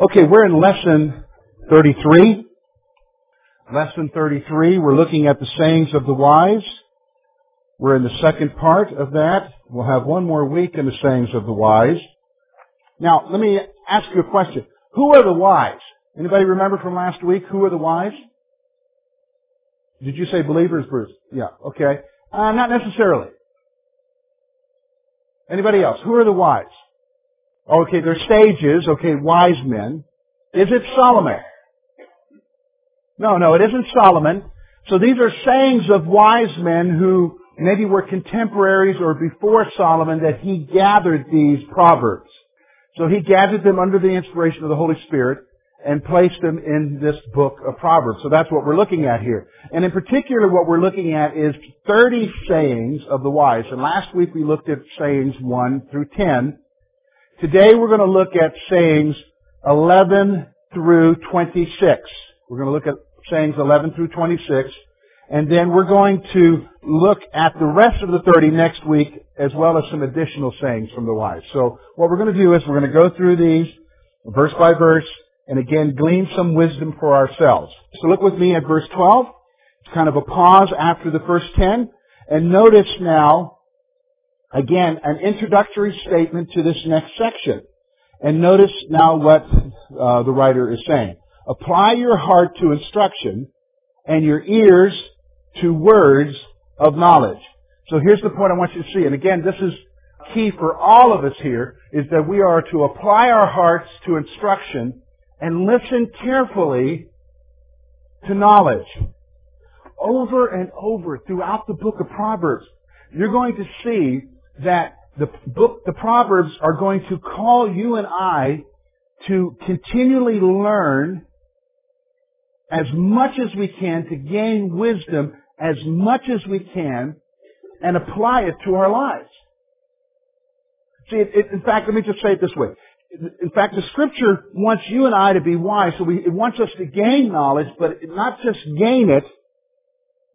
Okay, we're in lesson 33. Lesson 33, we're looking at the sayings of the wise. We're in the second part of that. We'll have one more week in the sayings of the wise. Now, let me ask you a question. Who are the wise? Anybody remember from last week who are the wise? Did you say believers, Bruce? Yeah, okay. Uh, not necessarily. Anybody else? Who are the wise? Okay, there's stages. Okay, wise men. Is it Solomon? No, no, it isn't Solomon. So these are sayings of wise men who maybe were contemporaries or before Solomon that he gathered these proverbs. So he gathered them under the inspiration of the Holy Spirit and placed them in this book of Proverbs. So that's what we're looking at here. And in particular, what we're looking at is 30 sayings of the wise. And last week we looked at sayings 1 through 10. Today we're going to look at sayings 11 through 26. We're going to look at sayings 11 through 26. And then we're going to look at the rest of the 30 next week as well as some additional sayings from the wise. So what we're going to do is we're going to go through these verse by verse and again glean some wisdom for ourselves. So look with me at verse 12. It's kind of a pause after the first 10. And notice now Again, an introductory statement to this next section. And notice now what uh, the writer is saying. Apply your heart to instruction and your ears to words of knowledge. So here's the point I want you to see. And again, this is key for all of us here, is that we are to apply our hearts to instruction and listen carefully to knowledge. Over and over throughout the book of Proverbs, you're going to see that the book, the Proverbs are going to call you and I to continually learn as much as we can to gain wisdom as much as we can and apply it to our lives. See, it, it, in fact, let me just say it this way. In fact, the scripture wants you and I to be wise, so we, it wants us to gain knowledge, but not just gain it,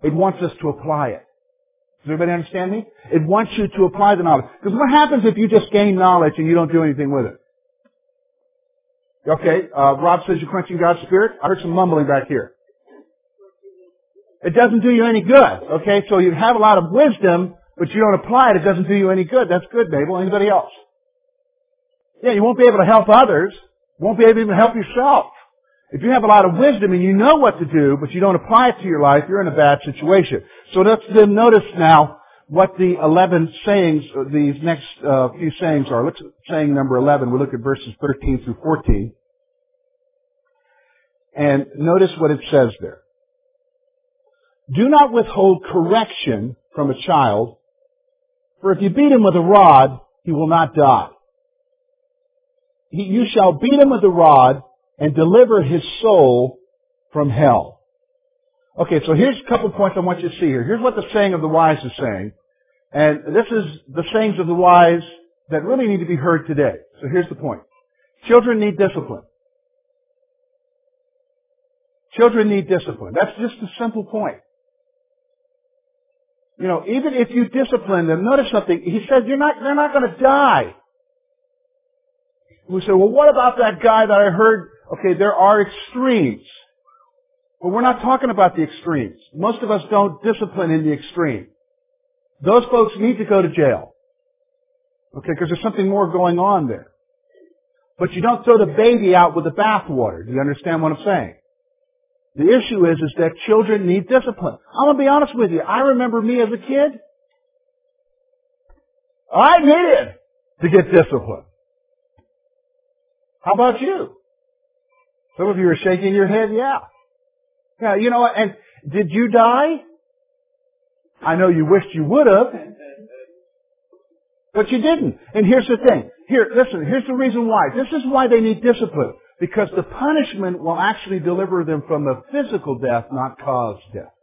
it wants us to apply it. Does everybody understand me? It wants you to apply the knowledge. Because what happens if you just gain knowledge and you don't do anything with it? Okay, uh, Rob says you're quenching God's Spirit. I heard some mumbling back here. It doesn't do you any good. Okay, so you have a lot of wisdom, but you don't apply it. It doesn't do you any good. That's good, Mabel. Anybody else? Yeah, you won't be able to help others. You won't be able to even help yourself. If you have a lot of wisdom and you know what to do, but you don't apply it to your life, you're in a bad situation. So let's then notice now what the 11 sayings, these next uh, few sayings are. Look at saying number 11. We look at verses 13 through 14. And notice what it says there. Do not withhold correction from a child, for if you beat him with a rod, he will not die. He, you shall beat him with a rod and deliver his soul from hell. Okay, so here's a couple points I want you to see here. Here's what the saying of the wise is saying. And this is the sayings of the wise that really need to be heard today. So here's the point. Children need discipline. Children need discipline. That's just a simple point. You know, even if you discipline them, notice something. He says you're not, they're not going to die. We say, well, what about that guy that I heard Okay, there are extremes. But we're not talking about the extremes. Most of us don't discipline in the extreme. Those folks need to go to jail. Okay, because there's something more going on there. But you don't throw the baby out with the bathwater. Do you understand what I'm saying? The issue is, is that children need discipline. I'm gonna be honest with you. I remember me as a kid. I needed to get discipline. How about you? Some of you are shaking your head, yeah. Yeah, you know what, and did you die? I know you wished you would have. But you didn't. And here's the thing. Here, listen, here's the reason why. This is why they need discipline. Because the punishment will actually deliver them from a physical death, not cause death.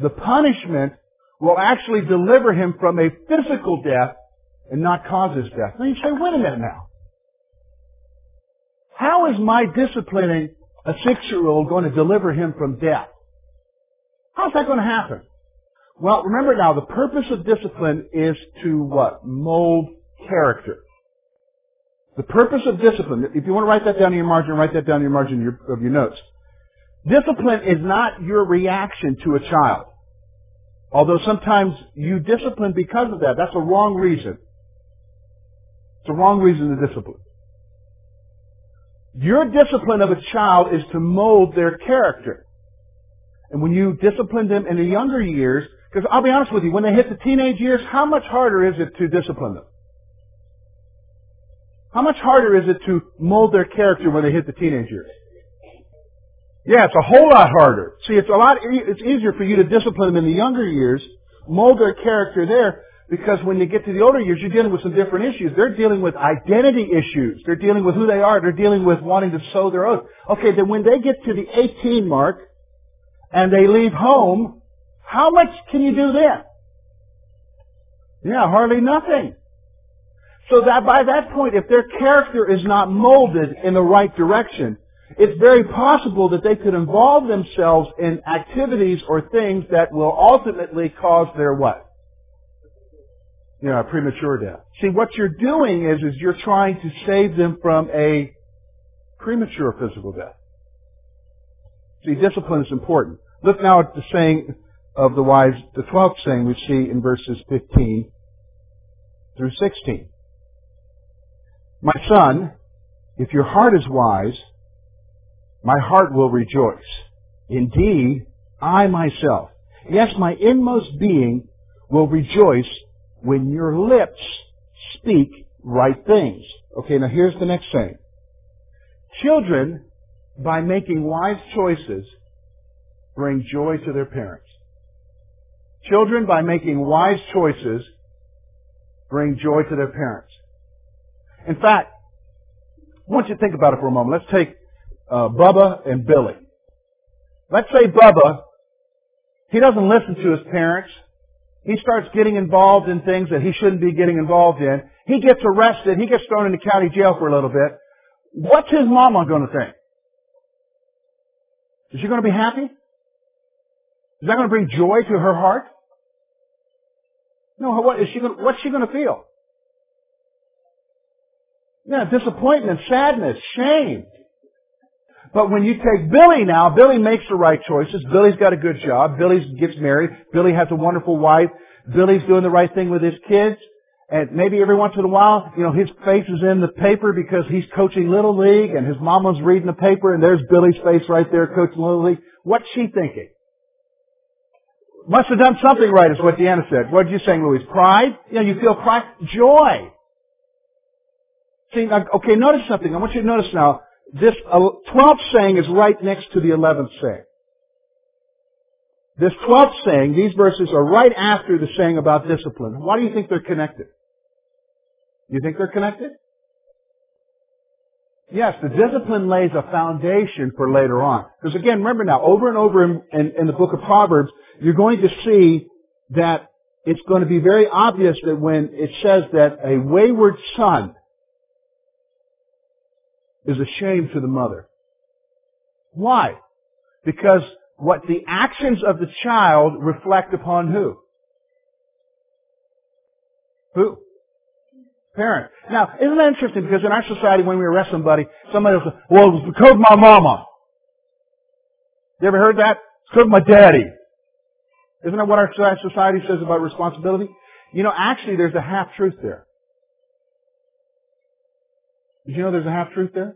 The punishment will actually deliver him from a physical death and not cause his death. Now you say, wait a minute now. How is my disciplining a six-year-old going to deliver him from death? How's that going to happen? Well, remember now, the purpose of discipline is to what? Mold character. The purpose of discipline, if you want to write that down in your margin, write that down in your margin of your, of your notes. Discipline is not your reaction to a child. Although sometimes you discipline because of that. That's a wrong reason. It's a wrong reason to discipline. Your discipline of a child is to mold their character. And when you discipline them in the younger years, because I'll be honest with you, when they hit the teenage years, how much harder is it to discipline them? How much harder is it to mold their character when they hit the teenage years? Yeah, it's a whole lot harder. See, it's a lot, it's easier for you to discipline them in the younger years, mold their character there, because when they get to the older years, you're dealing with some different issues. They're dealing with identity issues. They're dealing with who they are. They're dealing with wanting to sow their oath. Okay, then when they get to the 18 mark, and they leave home, how much can you do then? Yeah, hardly nothing. So that by that point, if their character is not molded in the right direction, it's very possible that they could involve themselves in activities or things that will ultimately cause their what? You know, a premature death. See, what you're doing is, is you're trying to save them from a premature physical death. See, discipline is important. Look now at the saying of the wise, the twelfth saying we see in verses 15 through 16. My son, if your heart is wise, my heart will rejoice. Indeed, I myself, yes, my inmost being will rejoice when your lips speak right things. Okay, now here's the next saying. Children, by making wise choices, bring joy to their parents. Children, by making wise choices, bring joy to their parents. In fact, I want you to think about it for a moment. Let's take uh, Bubba and Billy. Let's say Bubba, he doesn't listen to his parents. He starts getting involved in things that he shouldn't be getting involved in. He gets arrested. He gets thrown into county jail for a little bit. What's his mama going to think? Is she going to be happy? Is that going to bring joy to her heart? No, what is she going, what's she going to feel? Yeah, disappointment, sadness, shame. But when you take Billy now, Billy makes the right choices. Billy's got a good job. Billy gets married. Billy has a wonderful wife. Billy's doing the right thing with his kids. And maybe every once in a while, you know, his face is in the paper because he's coaching Little League and his mama's reading the paper and there's Billy's face right there coaching Little League. What's she thinking? Must have done something right is what Deanna said. What did you say, Louise? Pride? You know, you feel pride? Joy. See, okay, notice something. I want you to notice now, this uh, 12th saying is right next to the 11th saying. This 12th saying, these verses are right after the saying about discipline. Why do you think they're connected? You think they're connected? Yes, the discipline lays a foundation for later on. Because again, remember now, over and over in, in, in the book of Proverbs, you're going to see that it's going to be very obvious that when it says that a wayward son is a shame to the mother. Why? Because what the actions of the child reflect upon who? Who? Parent. Now, isn't that interesting? Because in our society, when we arrest somebody, somebody will say, well, it was because of my mama. You ever heard that? It's because of my daddy. Isn't that what our society says about responsibility? You know, actually, there's a half truth there. Did you know there's a half truth there?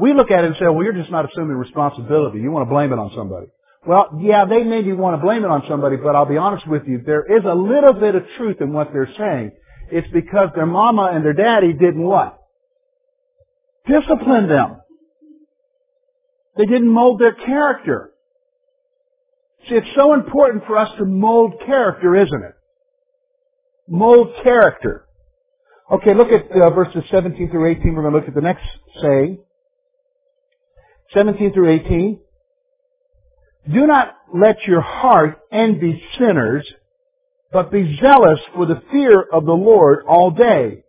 We look at it and say, well, you're just not assuming responsibility. You want to blame it on somebody. Well, yeah, they maybe want to blame it on somebody, but I'll be honest with you, there is a little bit of truth in what they're saying. It's because their mama and their daddy didn't what? Discipline them. They didn't mold their character. See, it's so important for us to mold character, isn't it? Mold character. Okay, look at uh, verses 17 through 18. We're going to look at the next saying. 17 through 18. Do not let your heart envy sinners, but be zealous for the fear of the Lord all day.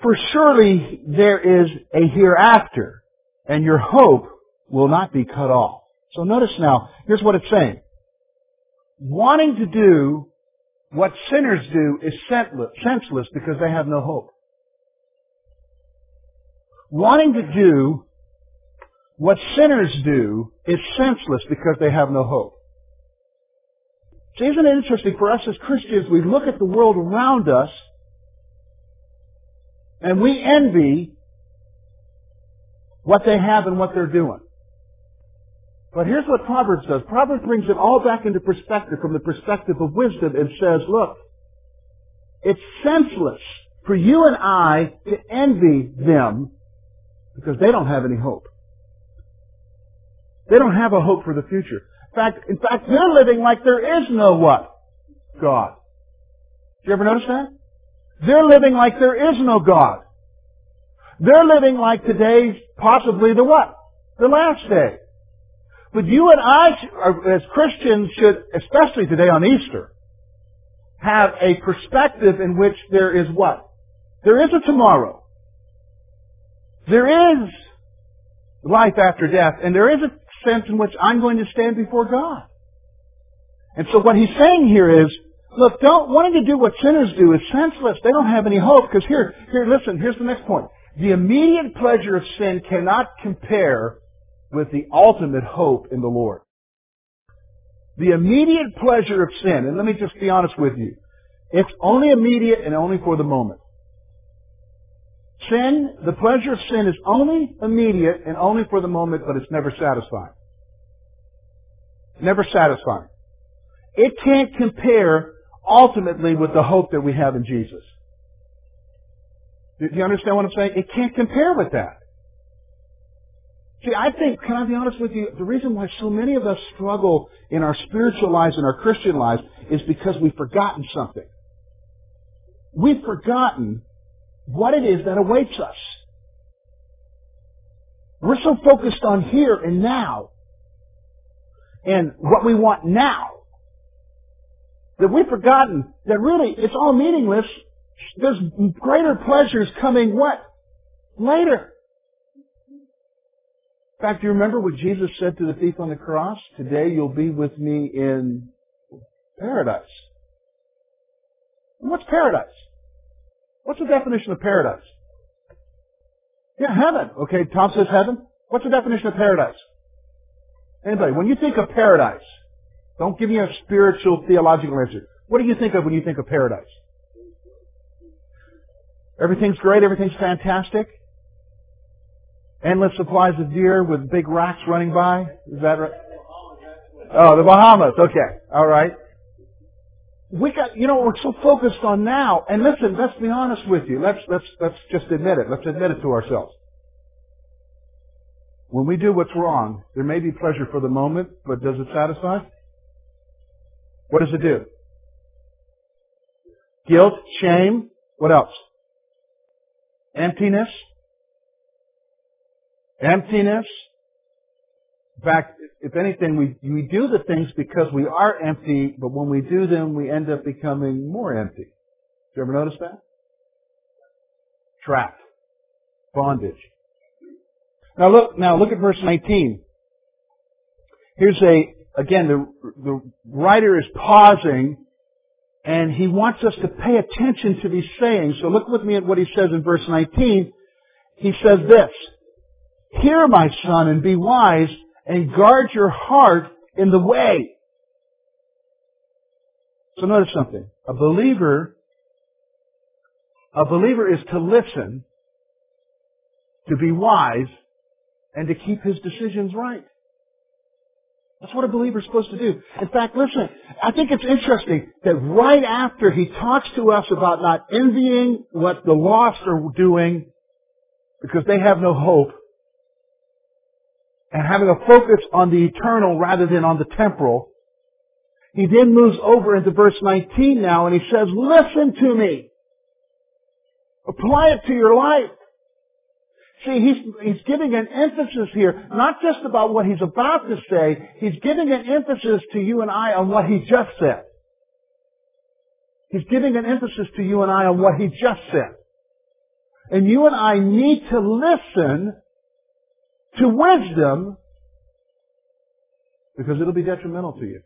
For surely there is a hereafter, and your hope will not be cut off. So notice now, here's what it's saying. Wanting to do what sinners do is senseless because they have no hope. wanting to do what sinners do is senseless because they have no hope. See, isn't it interesting for us as Christians, we look at the world around us and we envy what they have and what they're doing. But here's what Proverbs does. Proverbs brings it all back into perspective from the perspective of wisdom and says, look, it's senseless for you and I to envy them because they don't have any hope. They don't have a hope for the future. In fact, in fact, they're living like there is no what? God. Did you ever notice that? They're living like there is no God. They're living like today's possibly the what? The last day. But you and I, as Christians, should, especially today on Easter, have a perspective in which there is what? There is a tomorrow. There is life after death, and there is a sense in which I'm going to stand before God. And so what he's saying here is, look, don't, wanting to do what sinners do is senseless. They don't have any hope. Because here, here, listen, here's the next point. The immediate pleasure of sin cannot compare with the ultimate hope in the Lord. The immediate pleasure of sin, and let me just be honest with you, it's only immediate and only for the moment. Sin, the pleasure of sin is only immediate and only for the moment, but it's never satisfying. Never satisfying. It can't compare ultimately with the hope that we have in Jesus. Do you understand what I'm saying? It can't compare with that. See, I think, can I be honest with you, the reason why so many of us struggle in our spiritual lives and our Christian lives is because we've forgotten something. We've forgotten what it is that awaits us. We're so focused on here and now and what we want now that we've forgotten that really it's all meaningless. There's greater pleasures coming what? Later. In fact, do you remember what Jesus said to the thief on the cross? Today you'll be with me in paradise. what's paradise? What's the definition of paradise? Yeah, heaven. Okay, Tom says heaven. What's the definition of paradise? Anybody, when you think of paradise, don't give me a spiritual theological answer. What do you think of when you think of paradise? Everything's great, everything's fantastic. Endless supplies of deer with big racks running by. Is that right? Oh, the Bahamas. Okay. All right. We got, you know, we're so focused on now. And listen, let's be honest with you. Let's, let's, let's just admit it. Let's admit it to ourselves. When we do what's wrong, there may be pleasure for the moment, but does it satisfy? What does it do? Guilt, shame, what else? Emptiness, Emptiness. In fact, if anything, we, we do the things because we are empty, but when we do them, we end up becoming more empty. Did you ever notice that? Trapped. Bondage. Now look, now look at verse 19. Here's a, again, the, the writer is pausing and he wants us to pay attention to these sayings. So look with me at what he says in verse 19. He says this, Hear, my son, and be wise, and guard your heart in the way. So notice something. A believer, a believer is to listen, to be wise, and to keep his decisions right. That's what a believer is supposed to do. In fact, listen, I think it's interesting that right after he talks to us about not envying what the lost are doing because they have no hope, and having a focus on the eternal rather than on the temporal, he then moves over into verse 19 now and he says, listen to me. Apply it to your life. See, he's, he's giving an emphasis here, not just about what he's about to say, he's giving an emphasis to you and I on what he just said. He's giving an emphasis to you and I on what he just said. And you and I need to listen to wisdom because it'll be detrimental to you.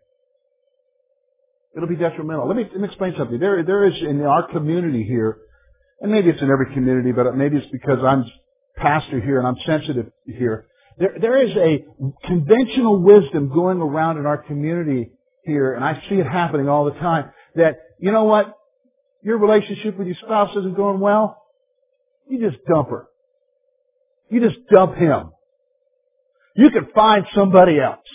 It'll be detrimental. Let me, let me explain something. There, there is in our community here, and maybe it's in every community, but maybe it's because I'm pastor here, and I'm sensitive here, there, there is a conventional wisdom going around in our community here, and I see it happening all the time, that, you know what, your relationship with your spouse isn't going well, you just dump her. You just dump him. You can find somebody else.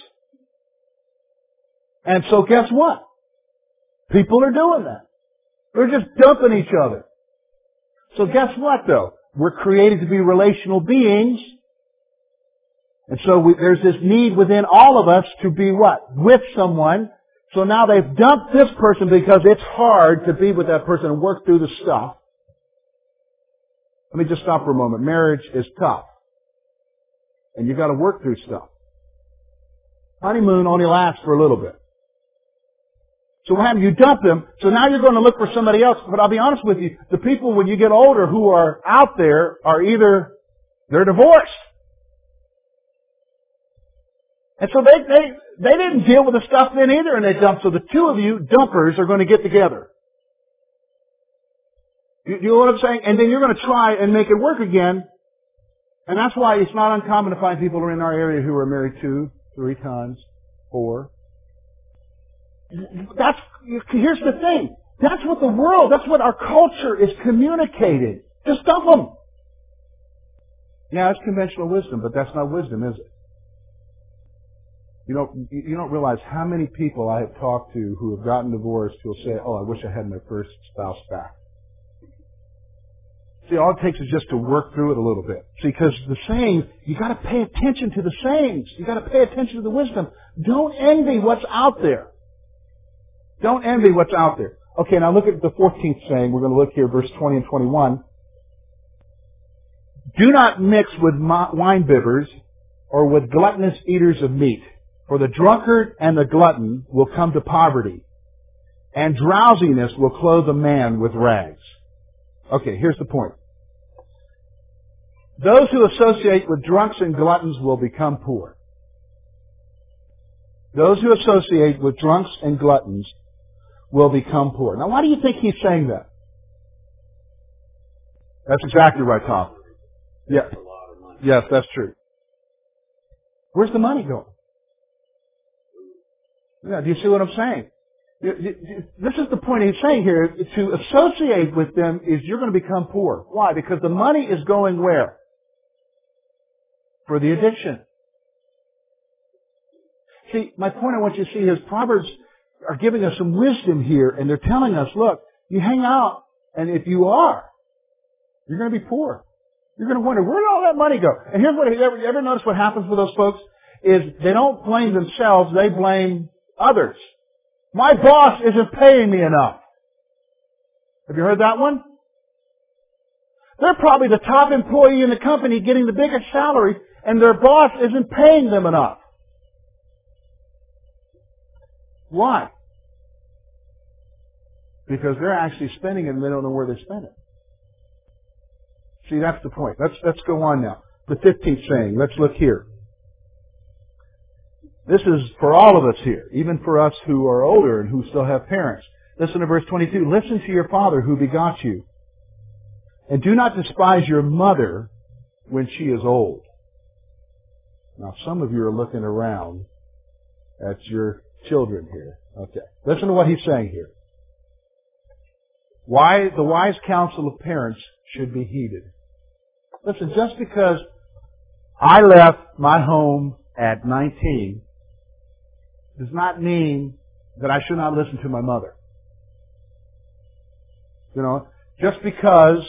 And so guess what? People are doing that. They're just dumping each other. So guess what though? We're created to be relational beings. And so we, there's this need within all of us to be what? With someone. So now they've dumped this person because it's hard to be with that person and work through the stuff. Let me just stop for a moment. Marriage is tough. And you've got to work through stuff. Honeymoon only lasts for a little bit. So what happens? You dump them, so now you're going to look for somebody else. But I'll be honest with you, the people when you get older who are out there are either, they're divorced. And so they, they, they didn't deal with the stuff then either and they dumped. So the two of you dumpers are going to get together. You, you know what I'm saying? And then you're going to try and make it work again. And that's why it's not uncommon to find people who are in our area who are married two, three times, four, that's, here's the thing. That's what the world, that's what our culture is communicating. Just dump them. Yeah, it's conventional wisdom, but that's not wisdom, is it? You don't, you don't realize how many people I have talked to who have gotten divorced who will say, oh, I wish I had my first spouse back. See, all it takes is just to work through it a little bit. See, because the saying, you gotta pay attention to the sayings. You gotta pay attention to the wisdom. Don't envy what's out there. Don't envy what's out there. Okay, now look at the 14th saying. We're going to look here, verse 20 and 21. Do not mix with wine bibbers or with gluttonous eaters of meat, for the drunkard and the glutton will come to poverty, and drowsiness will clothe a man with rags. Okay, here's the point. Those who associate with drunks and gluttons will become poor. Those who associate with drunks and gluttons will become poor. Now, why do you think he's saying that? That's exactly right, Tom. Yeah. Yes, that's true. Where's the money going? Yeah, do you see what I'm saying? This is the point he's saying here. To associate with them is you're going to become poor. Why? Because the money is going where? For the addiction. See, my point I want you to see is Proverbs are giving us some wisdom here and they're telling us, look, you hang out and if you are, you're going to be poor. You're going to wonder, where did all that money go? And here's what, you ever, you ever notice what happens with those folks? Is they don't blame themselves, they blame others. My boss isn't paying me enough. Have you heard that one? They're probably the top employee in the company getting the biggest salary and their boss isn't paying them enough. Why? Because they're actually spending it and they don't know where they spend it. See, that's the point. Let's, let's go on now. The 15th saying. Let's look here. This is for all of us here, even for us who are older and who still have parents. Listen to verse 22. Listen to your father who begot you. And do not despise your mother when she is old. Now some of you are looking around at your children here. Okay. Listen to what he's saying here. Why the wise counsel of parents should be heeded. Listen, just because I left my home at 19 does not mean that I should not listen to my mother. You know, just because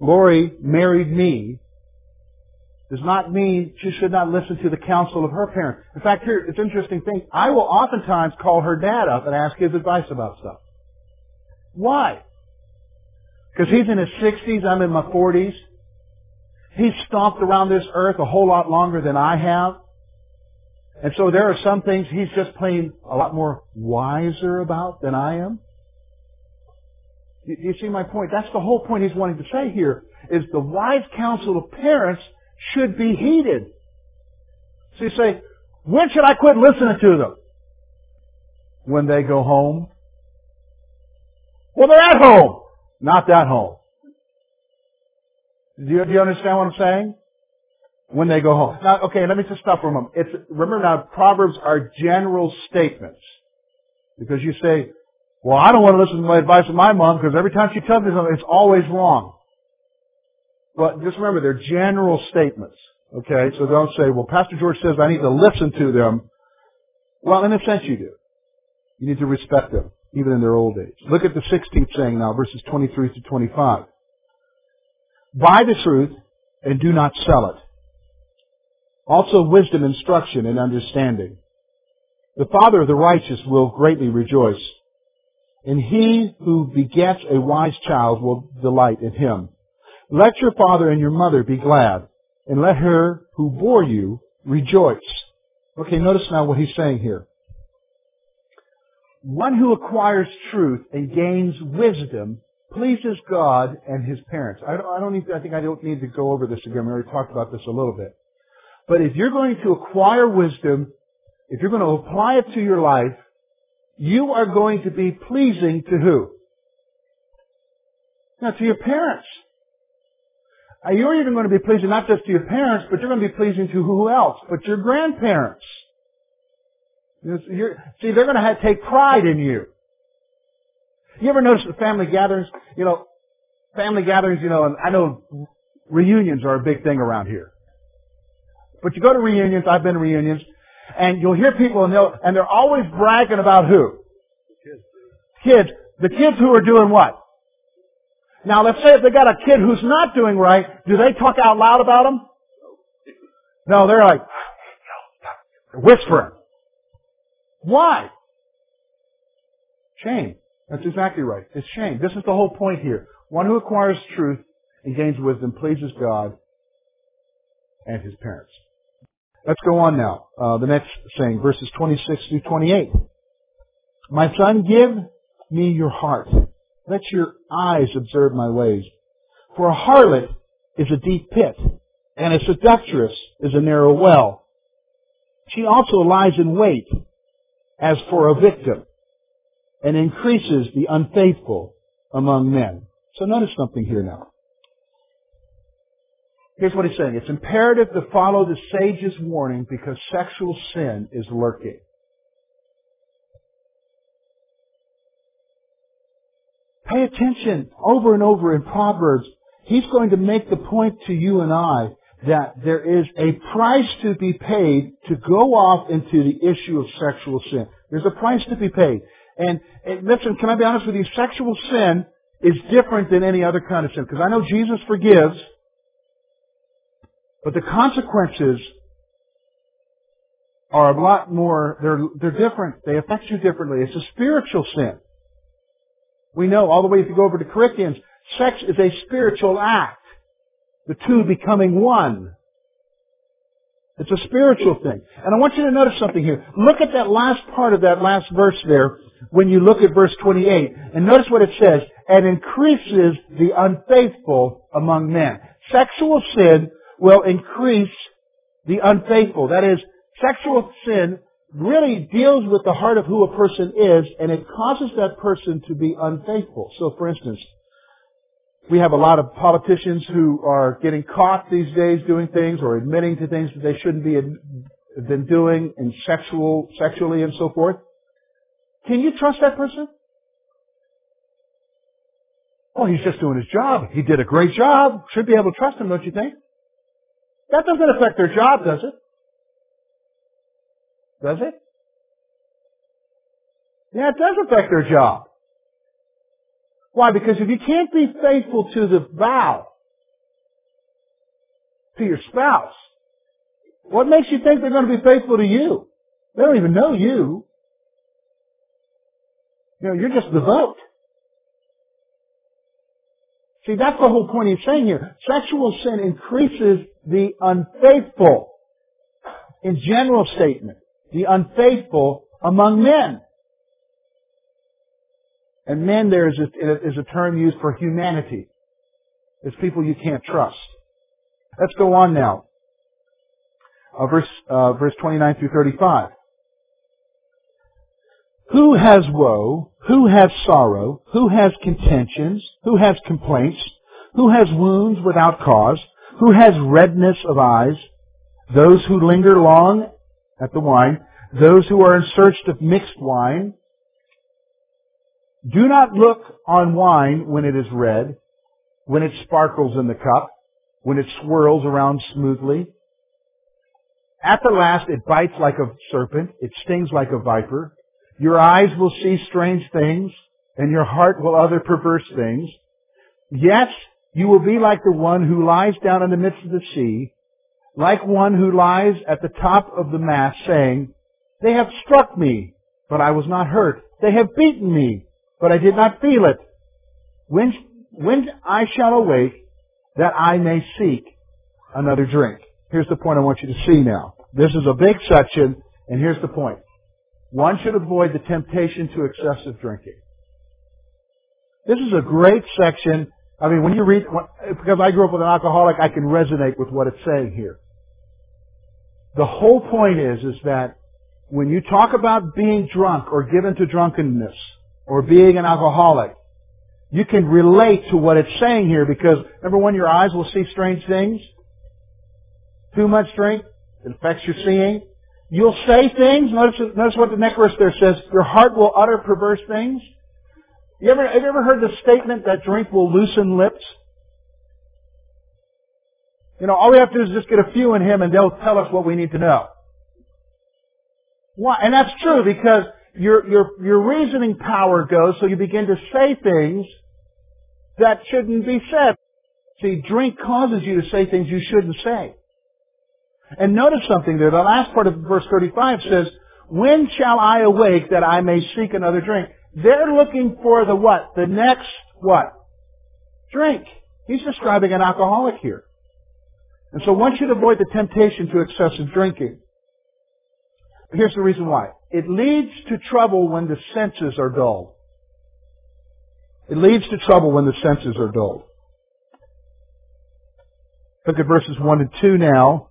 Lori married me does not mean she should not listen to the counsel of her parents. In fact, here, it's an interesting thing. I will oftentimes call her dad up and ask his advice about stuff. Why? Because he's in his 60s, I'm in my 40s. He's stomped around this earth a whole lot longer than I have. And so there are some things he's just plain a lot more wiser about than I am. You, you see my point? That's the whole point he's wanting to say here, is the wise counsel of parents should be heeded. So you say, when should I quit listening to them? When they go home. Well, they're at home. Not that home. Do you, do you understand what I'm saying? When they go home. Now, okay, let me just stop for a moment. It's, remember now, Proverbs are general statements. Because you say, well, I don't want to listen to my advice of my mom because every time she tells me something, it's always wrong. Well, just remember, they're general statements. Okay, so don't say, well, Pastor George says I need to listen to them. Well, in a sense you do. You need to respect them, even in their old age. Look at the 16th saying now, verses 23 to 25. Buy the truth and do not sell it. Also wisdom, instruction, and understanding. The father of the righteous will greatly rejoice, and he who begets a wise child will delight in him. Let your father and your mother be glad, and let her who bore you rejoice. Okay, notice now what he's saying here. One who acquires truth and gains wisdom pleases God and his parents. I don't, I don't need, I think I don't need to go over this again. We already talked about this a little bit. But if you're going to acquire wisdom, if you're going to apply it to your life, you are going to be pleasing to who? Now, to your parents. Uh, you're even going to be pleasing not just to your parents, but you're going to be pleasing to who else? But your grandparents. You're, see, they're going to have, take pride in you. You ever notice the family gatherings? You know, family gatherings, you know, and I know reunions are a big thing around here. But you go to reunions, I've been to reunions, and you'll hear people and they'll, and they're always bragging about who? Kids. The kids who are doing what? Now let's say if they got a kid who's not doing right, do they talk out loud about them? No, they're like, whispering. Why? Shame. That's exactly right. It's shame. This is the whole point here. One who acquires truth and gains wisdom pleases God and his parents. Let's go on now. Uh, the next saying, verses 26 through 28. My son, give me your heart. Let your eyes observe my ways. For a harlot is a deep pit, and a seductress is a narrow well. She also lies in wait as for a victim, and increases the unfaithful among men. So notice something here now. Here's what he's saying. It's imperative to follow the sage's warning because sexual sin is lurking. Pay attention over and over in Proverbs. He's going to make the point to you and I that there is a price to be paid to go off into the issue of sexual sin. There's a price to be paid. And, and listen, can I be honest with you? Sexual sin is different than any other kind of sin. Because I know Jesus forgives, but the consequences are a lot more, they're, they're different. They affect you differently. It's a spiritual sin. We know all the way if you go over to Corinthians, sex is a spiritual act. The two becoming one. It's a spiritual thing. And I want you to notice something here. Look at that last part of that last verse there when you look at verse 28. And notice what it says. And increases the unfaithful among men. Sexual sin will increase the unfaithful. That is, sexual sin really deals with the heart of who a person is and it causes that person to be unfaithful. So for instance, we have a lot of politicians who are getting caught these days doing things or admitting to things that they shouldn't be been doing in sexual, sexually and so forth. Can you trust that person? Oh, he's just doing his job. He did a great job. Should be able to trust him, don't you think? That doesn't affect their job, does it? Does it? Yeah, it does affect their job. Why? Because if you can't be faithful to the vow, to your spouse, what makes you think they're going to be faithful to you? They don't even know you. You know, you're just the vote. See, that's the whole point he's saying here. Sexual sin increases the unfaithful. In general statement, the unfaithful among men. And men there is a, is a term used for humanity. It's people you can't trust. Let's go on now. Uh, verse, uh, verse 29 through 35. Who has woe? Who has sorrow? Who has contentions? Who has complaints? who has wounds without cause, who has redness of eyes, those who linger long at the wine, those who are in search of mixed wine. Do not look on wine when it is red, when it sparkles in the cup, when it swirls around smoothly. At the last it bites like a serpent, it stings like a viper. Your eyes will see strange things, and your heart will utter perverse things. Yes, you will be like the one who lies down in the midst of the sea, like one who lies at the top of the mast saying, They have struck me, but I was not hurt. They have beaten me, but I did not feel it. When, when I shall awake, that I may seek another drink. Here's the point I want you to see now. This is a big section, and here's the point. One should avoid the temptation to excessive drinking. This is a great section I mean, when you read, because I grew up with an alcoholic, I can resonate with what it's saying here. The whole point is, is that when you talk about being drunk or given to drunkenness or being an alcoholic, you can relate to what it's saying here because number one, your eyes will see strange things. Too much drink, affects your seeing. You'll say things. Notice, notice what the next there says. Your heart will utter perverse things. You ever, have you ever heard the statement that drink will loosen lips? You know, all we have to do is just get a few in him and they'll tell us what we need to know. Why? And that's true because your, your, your reasoning power goes so you begin to say things that shouldn't be said. See, drink causes you to say things you shouldn't say. And notice something there. The last part of verse 35 says, When shall I awake that I may seek another drink? They're looking for the what? The next what? Drink. He's describing an alcoholic here. And so one should avoid the temptation to excessive drinking. Here's the reason why. It leads to trouble when the senses are dulled. It leads to trouble when the senses are dulled. Look at verses 1 and 2 now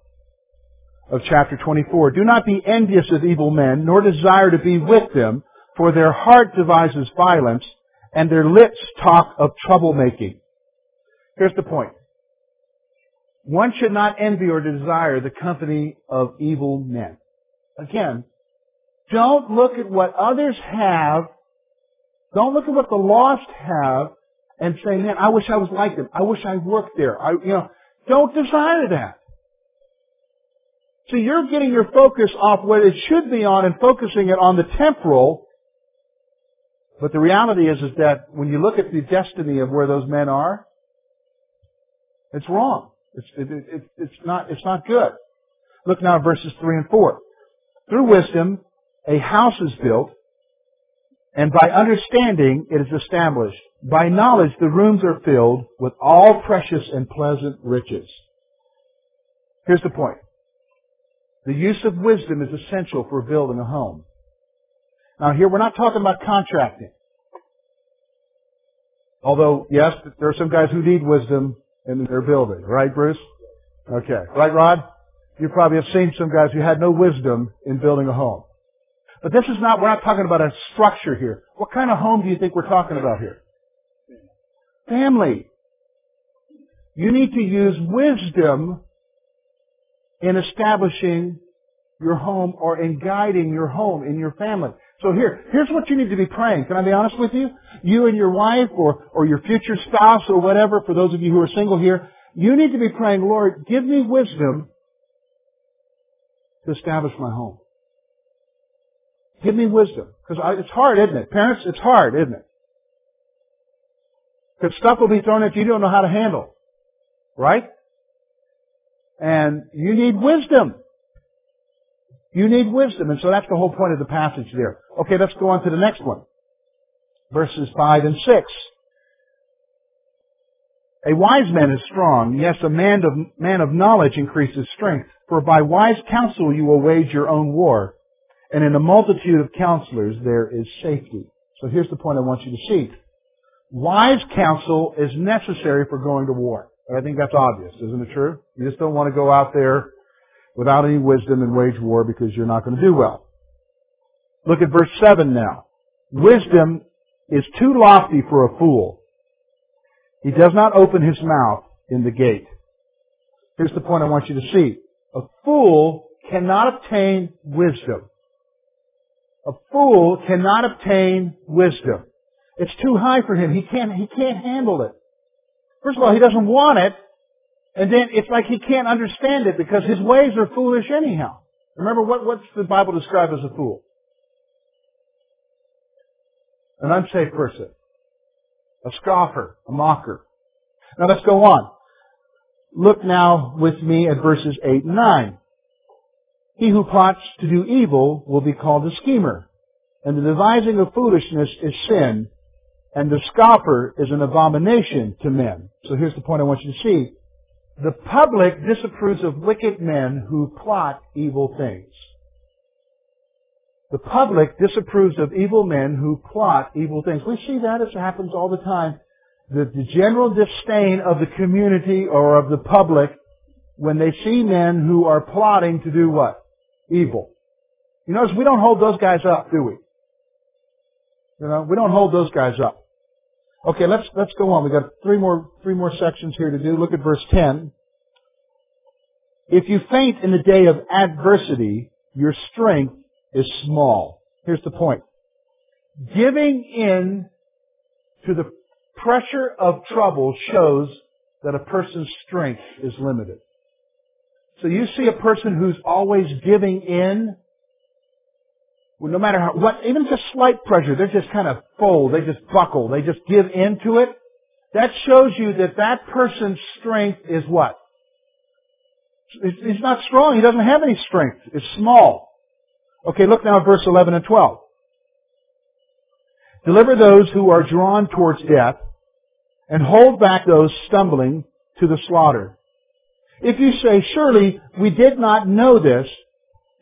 of chapter 24. Do not be envious of evil men, nor desire to be with them, for their heart devises violence, and their lips talk of troublemaking. Here's the point. One should not envy or desire the company of evil men. Again, don't look at what others have. Don't look at what the lost have and say, man, I wish I was like them. I wish I worked there. I, you know, don't desire that. So you're getting your focus off what it should be on and focusing it on the temporal but the reality is, is that when you look at the destiny of where those men are, it's wrong. It's, it, it, it's not, it's not good. Look now at verses 3 and 4. Through wisdom, a house is built, and by understanding it is established. By knowledge the rooms are filled with all precious and pleasant riches. Here's the point. The use of wisdom is essential for building a home. Now here we're not talking about contracting. Although, yes, there are some guys who need wisdom in their building. Right, Bruce? Okay. Right, Rod? You probably have seen some guys who had no wisdom in building a home. But this is not, we're not talking about a structure here. What kind of home do you think we're talking about here? Family. You need to use wisdom in establishing your home or in guiding your home in your family. So here, here's what you need to be praying. Can I be honest with you? You and your wife or, or your future spouse or whatever, for those of you who are single here, you need to be praying, Lord, give me wisdom to establish my home. Give me wisdom. Because it's hard, isn't it? Parents, it's hard, isn't it? Because stuff will be thrown at you you don't know how to handle. Right? And you need wisdom. You need wisdom. And so that's the whole point of the passage there. Okay, let's go on to the next one. Verses 5 and 6. A wise man is strong. Yes, a man of, man of knowledge increases strength. For by wise counsel you will wage your own war. And in a multitude of counselors there is safety. So here's the point I want you to see. Wise counsel is necessary for going to war. I think that's obvious, isn't it true? You just don't want to go out there without any wisdom and wage war because you're not going to do well. Look at verse 7 now. Wisdom is too lofty for a fool, He does not open his mouth in the gate. Here's the point I want you to see. A fool cannot obtain wisdom. A fool cannot obtain wisdom. It's too high for him. He can't, he can't handle it. First of all, he doesn't want it. And then it's like he can't understand it because his ways are foolish anyhow. Remember what, what's the Bible describe as a fool? An unsafe person. A scoffer. A mocker. Now let's go on. Look now with me at verses 8 and 9. He who plots to do evil will be called a schemer. And the devising of foolishness is sin, and the scoffer is an abomination to men. So here's the point I want you to see. The public disapproves of wicked men who plot evil things. The public disapproves of evil men who plot evil things. We see that as happens all the time. The, the general disdain of the community or of the public when they see men who are plotting to do what? Evil. You notice we don't hold those guys up, do we? You know, we don't hold those guys up. Okay, let's let's go on. We've got three more three more sections here to do. Look at verse ten. If you faint in the day of adversity, your strength is small. Here's the point. Giving in to the pressure of trouble shows that a person's strength is limited. So you see a person who's always giving in no matter how, what, even just slight pressure, they just kind of fold, they just buckle, they just give in to it. That shows you that that person's strength is what? He's not strong. He doesn't have any strength. It's small. Okay, look now at verse 11 and 12. Deliver those who are drawn towards death and hold back those stumbling to the slaughter. If you say, surely we did not know this,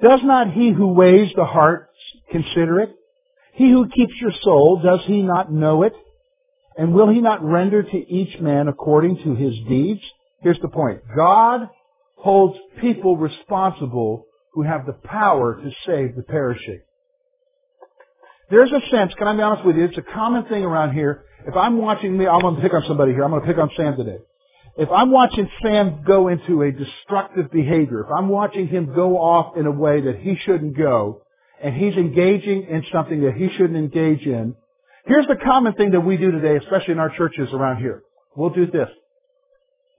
does not he who weighs the heart consider it? He who keeps your soul, does he not know it? And will he not render to each man according to his deeds? Here's the point. God holds people responsible who have the power to save the perishing. There's a sense, can I be honest with you, it's a common thing around here. If I'm watching me, I'm going to pick on somebody here. I'm going to pick on Sam today. If I'm watching Sam go into a destructive behavior, if I'm watching him go off in a way that he shouldn't go, and he's engaging in something that he shouldn't engage in, here's the common thing that we do today, especially in our churches around here. We'll do this.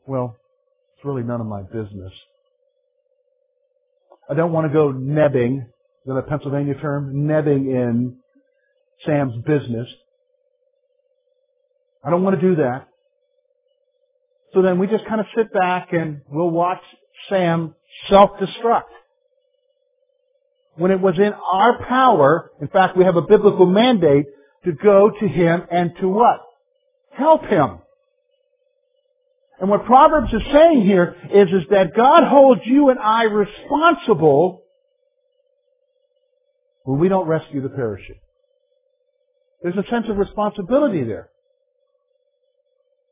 Well, it's really none of my business. I don't want to go nebbing, is that a Pennsylvania term? Nebbing in Sam's business. I don't want to do that. So then we just kind of sit back and we'll watch Sam self-destruct when it was in our power, in fact, we have a biblical mandate to go to him and to what? Help him. And what Proverbs is saying here is, is that God holds you and I responsible when we don't rescue the perishing. There's a sense of responsibility there.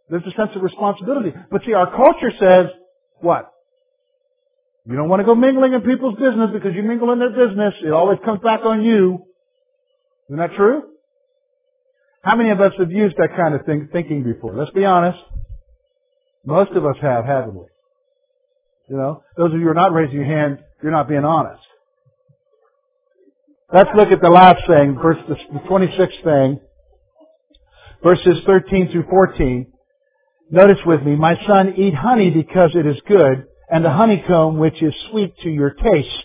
There's a sense of responsibility. But see, our culture says, what? You don't want to go mingling in people's business because you mingle in their business. It always comes back on you. Isn't that true? How many of us have used that kind of think, thinking before? Let's be honest. Most of us have, haven't we? You know, those of you who are not raising your hand, you're not being honest. Let's look at the last thing, verse the 26th thing, verses 13 through 14. Notice with me, my son, eat honey because it is good, and the honeycomb which is sweet to your taste.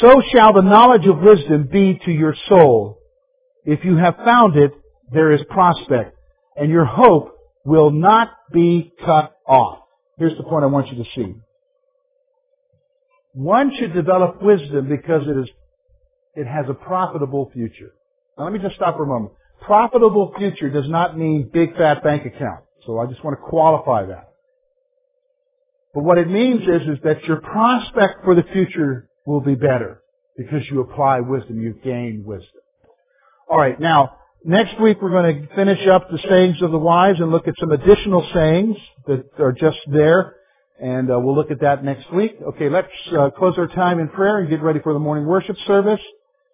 So shall the knowledge of wisdom be to your soul. If you have found it, there is prospect, and your hope will not be cut off. Here's the point I want you to see. One should develop wisdom because it is, it has a profitable future. Now let me just stop for a moment. Profitable future does not mean big fat bank account. So I just want to qualify that. But what it means is, is that your prospect for the future will be better because you apply wisdom, you gain wisdom. Alright, now, next week we're going to finish up the sayings of the wise and look at some additional sayings that are just there. And uh, we'll look at that next week. Okay, let's uh, close our time in prayer and get ready for the morning worship service.